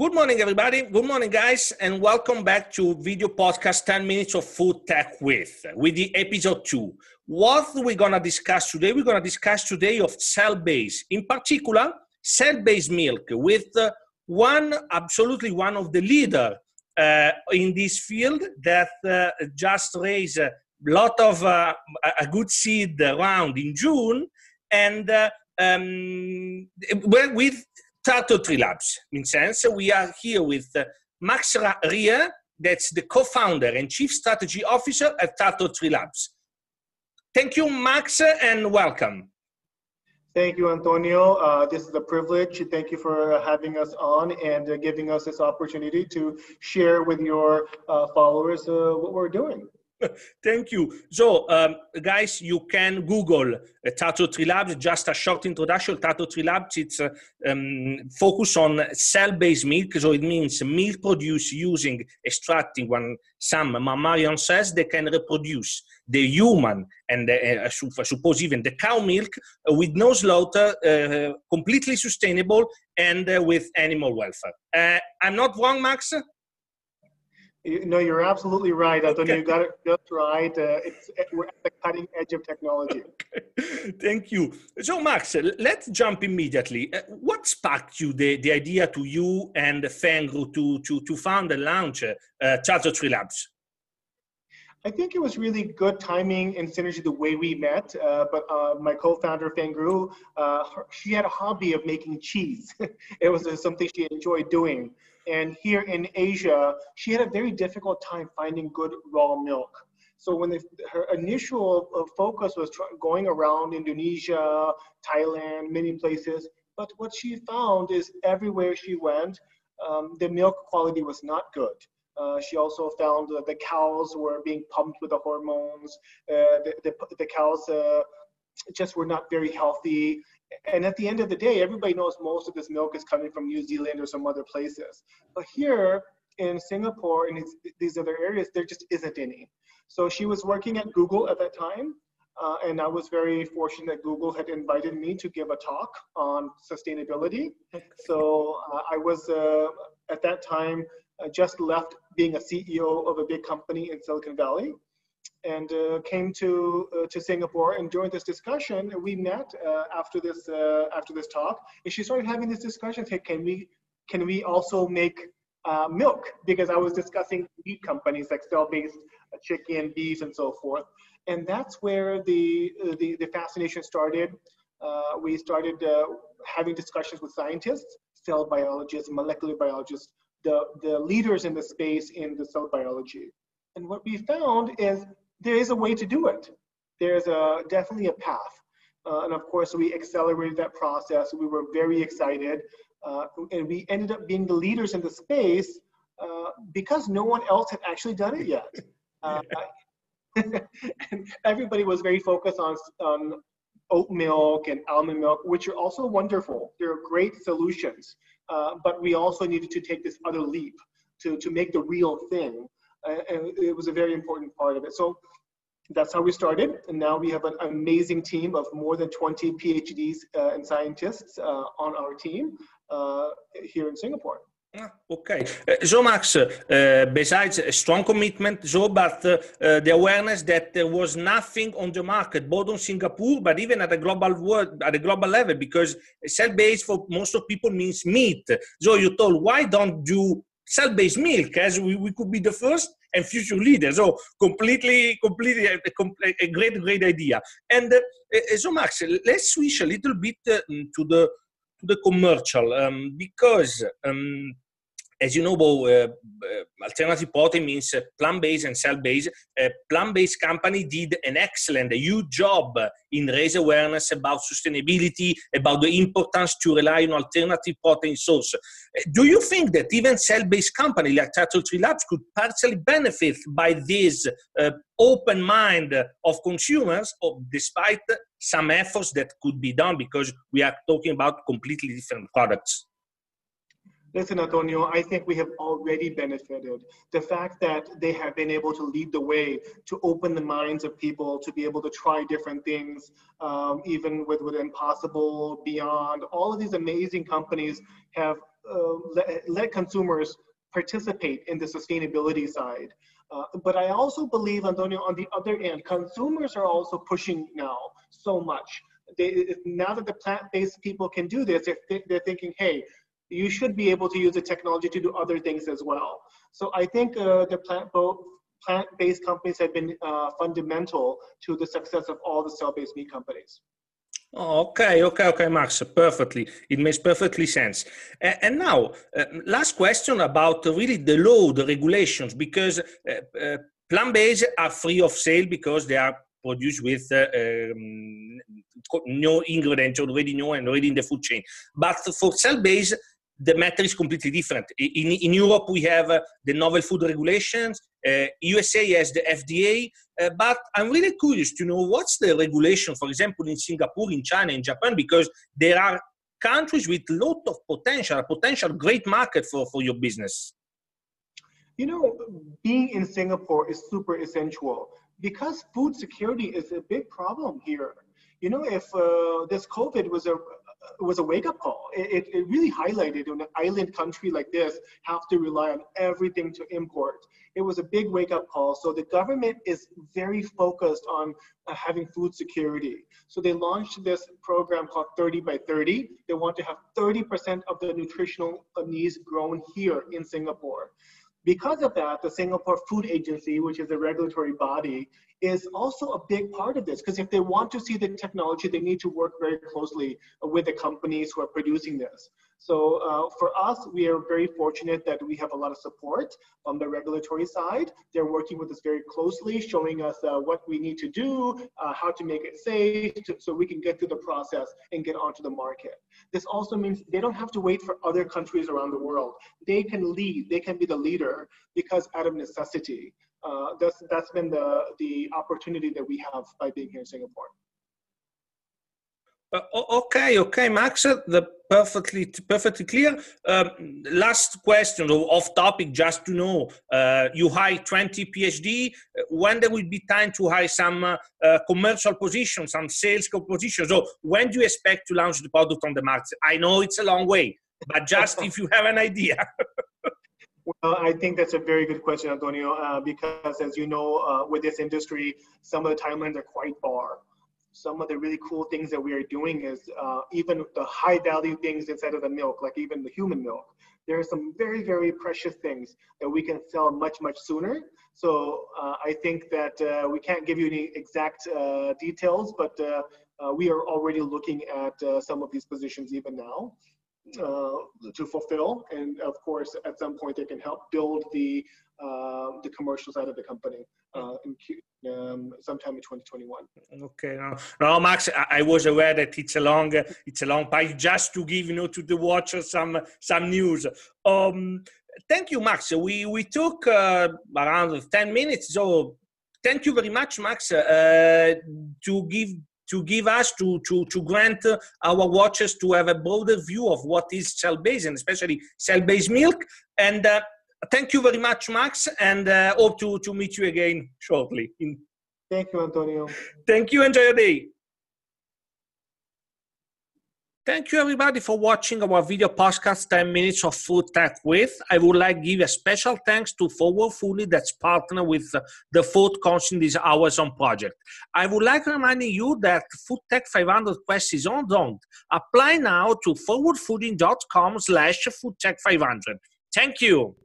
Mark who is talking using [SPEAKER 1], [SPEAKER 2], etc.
[SPEAKER 1] Good morning, everybody. Good morning, guys, and welcome back to video podcast 10 minutes of food tech with with the episode two. What we're gonna discuss today? We're gonna discuss today of cell-based, in particular, cell-based milk with uh, one absolutely one of the leader uh, in this field that uh, just raised a lot of uh, a good seed around in June and uh, um, with Turtle Tree Labs. In sense, we are here with uh, Max Rye, that's the co-founder and chief strategy officer at Turtle Tree Labs. Thank you, Max, and welcome.
[SPEAKER 2] Thank you, Antonio. Uh, this is a privilege. Thank you for having us on and uh, giving us this opportunity to share with your uh, followers uh, what we're doing.
[SPEAKER 1] Thank you. So, um, guys, you can Google uh, Turtle Tree Labs. Just a short introduction. Turtle Tree Labs, it's uh, um, focus on cell-based milk. So it means milk produced using extracting when some mammalian cells they can reproduce the human and uh, I suppose even the cow milk uh, with no slaughter, uh, completely sustainable and uh, with animal welfare. Uh, I'm not wrong, Max?
[SPEAKER 2] No, you're absolutely right, Antonio. Okay. You got it just right. Uh, it's we're at the cutting edge of technology.
[SPEAKER 1] Okay. Thank you. So, Max, let's jump immediately. Uh, what sparked you the, the idea to you and Fengru to to to found and launch uh, Turtle Tree Labs?
[SPEAKER 2] I think it was really good timing and synergy the way we met. Uh, but uh, my co-founder Fengru, uh, she had a hobby of making cheese. it was something she enjoyed doing. And here in Asia, she had a very difficult time finding good raw milk. So when they, her initial uh, focus was going around Indonesia, Thailand, many places, but what she found is everywhere she went, um, the milk quality was not good. Uh, she also found that the cows were being pumped with the hormones. Uh, the, the, the, cows uh, just were not very healthy and at the end of the day, everybody knows most of this milk is coming from New Zealand or some other places. But here in Singapore and these other areas, there just isn't any. So she was working at Google at that time. Uh, and I was very fortunate that Google had invited me to give a talk on sustainability. So uh, I was, uh, at that time, uh, just left being a CEO of a big company in Silicon Valley and uh, came to uh, to Singapore. And during this discussion, we met uh, after this uh, after this talk, and she started having this discussion. Hey, can we can we also make uh, milk? Because I was discussing meat companies like cell-based uh, chicken, beef, and so forth. And that's where the the, the fascination started. we started having discussions with scientists, cell biologists, molecular biologists, the, the leaders in the space in the cell biology. And what we found is there is a way to do it. There's a, definitely a path. Uh, and of course, we accelerated that process. We were very excited. Uh, and we ended up being the leaders in the space uh, because no one else had actually done it yet. Uh, everybody was very focused on, on oat milk and almond milk, which are also wonderful. They're great solutions. Uh, but we also needed to take this other leap to, to make the real thing and it was a very important part of it. So that's how we started. And now we have an amazing team of more than 20 PhDs uh, and scientists uh, on our team uh, here in Singapore.
[SPEAKER 1] Ah, okay. Uh, so, Max, uh, besides a strong commitment, so, but uh, the awareness that there was nothing on the market, both on Singapore, but even at a global world, at a global level, because cell-based for most of people means meat. So you told, why don't do cell-based milk as we, we could be the first and future leaders. So completely, completely a, a great, great idea. And uh, so Max, let's switch a little bit uh, to the to the commercial um, because um, as you know, uh, uh, alternative protein means uh, plant-based and cell-based. A plant-based company did an excellent, a huge job in raise awareness about sustainability, about the importance to rely on alternative protein source. Uh, do you think that even cell-based company like Turtle Tree Labs could partially benefit by this uh, open mind of consumers, despite some efforts that could be done because we are talking about completely different products?
[SPEAKER 2] Listen, Antonio, I think we have already benefited. The fact that they have been able to lead the way, to open the minds of people, to be able to try different things, um, even with, with Impossible, Beyond, all of these amazing companies have uh, let, let, consumers participate in the sustainability side. Uh, but I also believe, Antonio, on the other end, consumers are also pushing now so much. They, now that the plant-based people can do this, they're, they're thinking, hey, you should be able to use the technology to do other things as well. So I think uh, the plant plant-based companies have been uh, fundamental to the success of all the cell-based meat companies.
[SPEAKER 1] Okay, okay, okay, Max, perfectly. It makes perfectly sense. Uh, and now, uh, last question about really the law, the regulations, because uh, uh plant-based are free of sale because they are produced with uh, um, no ingredients already known and already in the food chain. But for cell-based, the matter is completely different. In, in Europe, we have uh, the novel food regulations. Uh, USA has the FDA. Uh, but I'm really curious to know what's the regulation, for example, in Singapore, in China, in Japan, because there are countries with a lot of potential, a potential great market for, for your business.
[SPEAKER 2] You know, being in Singapore is super essential because food security is a big problem here. You know, if uh, this COVID was a was a wake up call. It, it really highlighted when an island country like this have to rely on everything to import. It was a big wake up call. So the government is very focused on uh, having food security. So they launched this program called 30 by 30. They want to have 30% of the nutritional needs grown here in Singapore. Because of that, the Singapore Food Agency, which is a regulatory body, is also a big part of this because if they want to see the technology, they need to work very closely with the companies who are producing this. So uh, for us, we are very fortunate that we have a lot of support on the regulatory side. They're working with us very closely, showing us uh, what we need to do, uh, how to make it safe, to, so we can get through the process and get onto the market. This also means they don't have to wait for other countries around the world. They can lead, they can be the leader because out of necessity uh, that's that's been the the opportunity that we have by being here in Singapore.
[SPEAKER 1] Uh, okay, okay, Max, uh, the perfectly perfectly clear. Um, last question, off topic, just to know. Uh, you hire 20 PhD. Uh, when there will be time to hire some uh, uh, commercial positions, some sales positions? So when do you expect to launch the product on the market? I know it's a long way, but just if you have an idea.
[SPEAKER 2] Well, I think that's a very good question, Antonio, because as you know, with this industry, some of the timelines are quite far. Some of the really cool things that we are doing is uh, even the high value things inside of the milk, like even the human milk. There are some very, very precious things that we can sell much, much sooner. So uh, I think that uh, we can't give you any exact uh, details, but we are already looking at some of these positions even now uh, to fulfill. And of course, at some point, they can help build the uh, the commercial side of the company uh, in um, sometime in 2021.
[SPEAKER 1] Okay, no, no Max, I, I, was aware that it's a long, it's a long pipe. Just to give you know to the watchers some some news. Um, thank you, Max. We we took uh, around 10 minutes, so thank you very much, Max, uh, to give to give us to to to grant our watchers to have a broader view of what is cell-based and especially cell-based milk. And uh, thank you very much, Max, and uh, hope to to meet you again shortly.
[SPEAKER 2] Thank you, Antonio.
[SPEAKER 1] Thank you. Enjoy your day. Thank you everybody for watching our video podcast 10 minutes of food tech with. I would like to give a special thanks to Forward Fooding that's partner with the Food Council this Amazon project. I would like to remind you that Food Tech 500 Quest is on don't. Apply now to forwardfooding.com slash foodtech500. Thank you.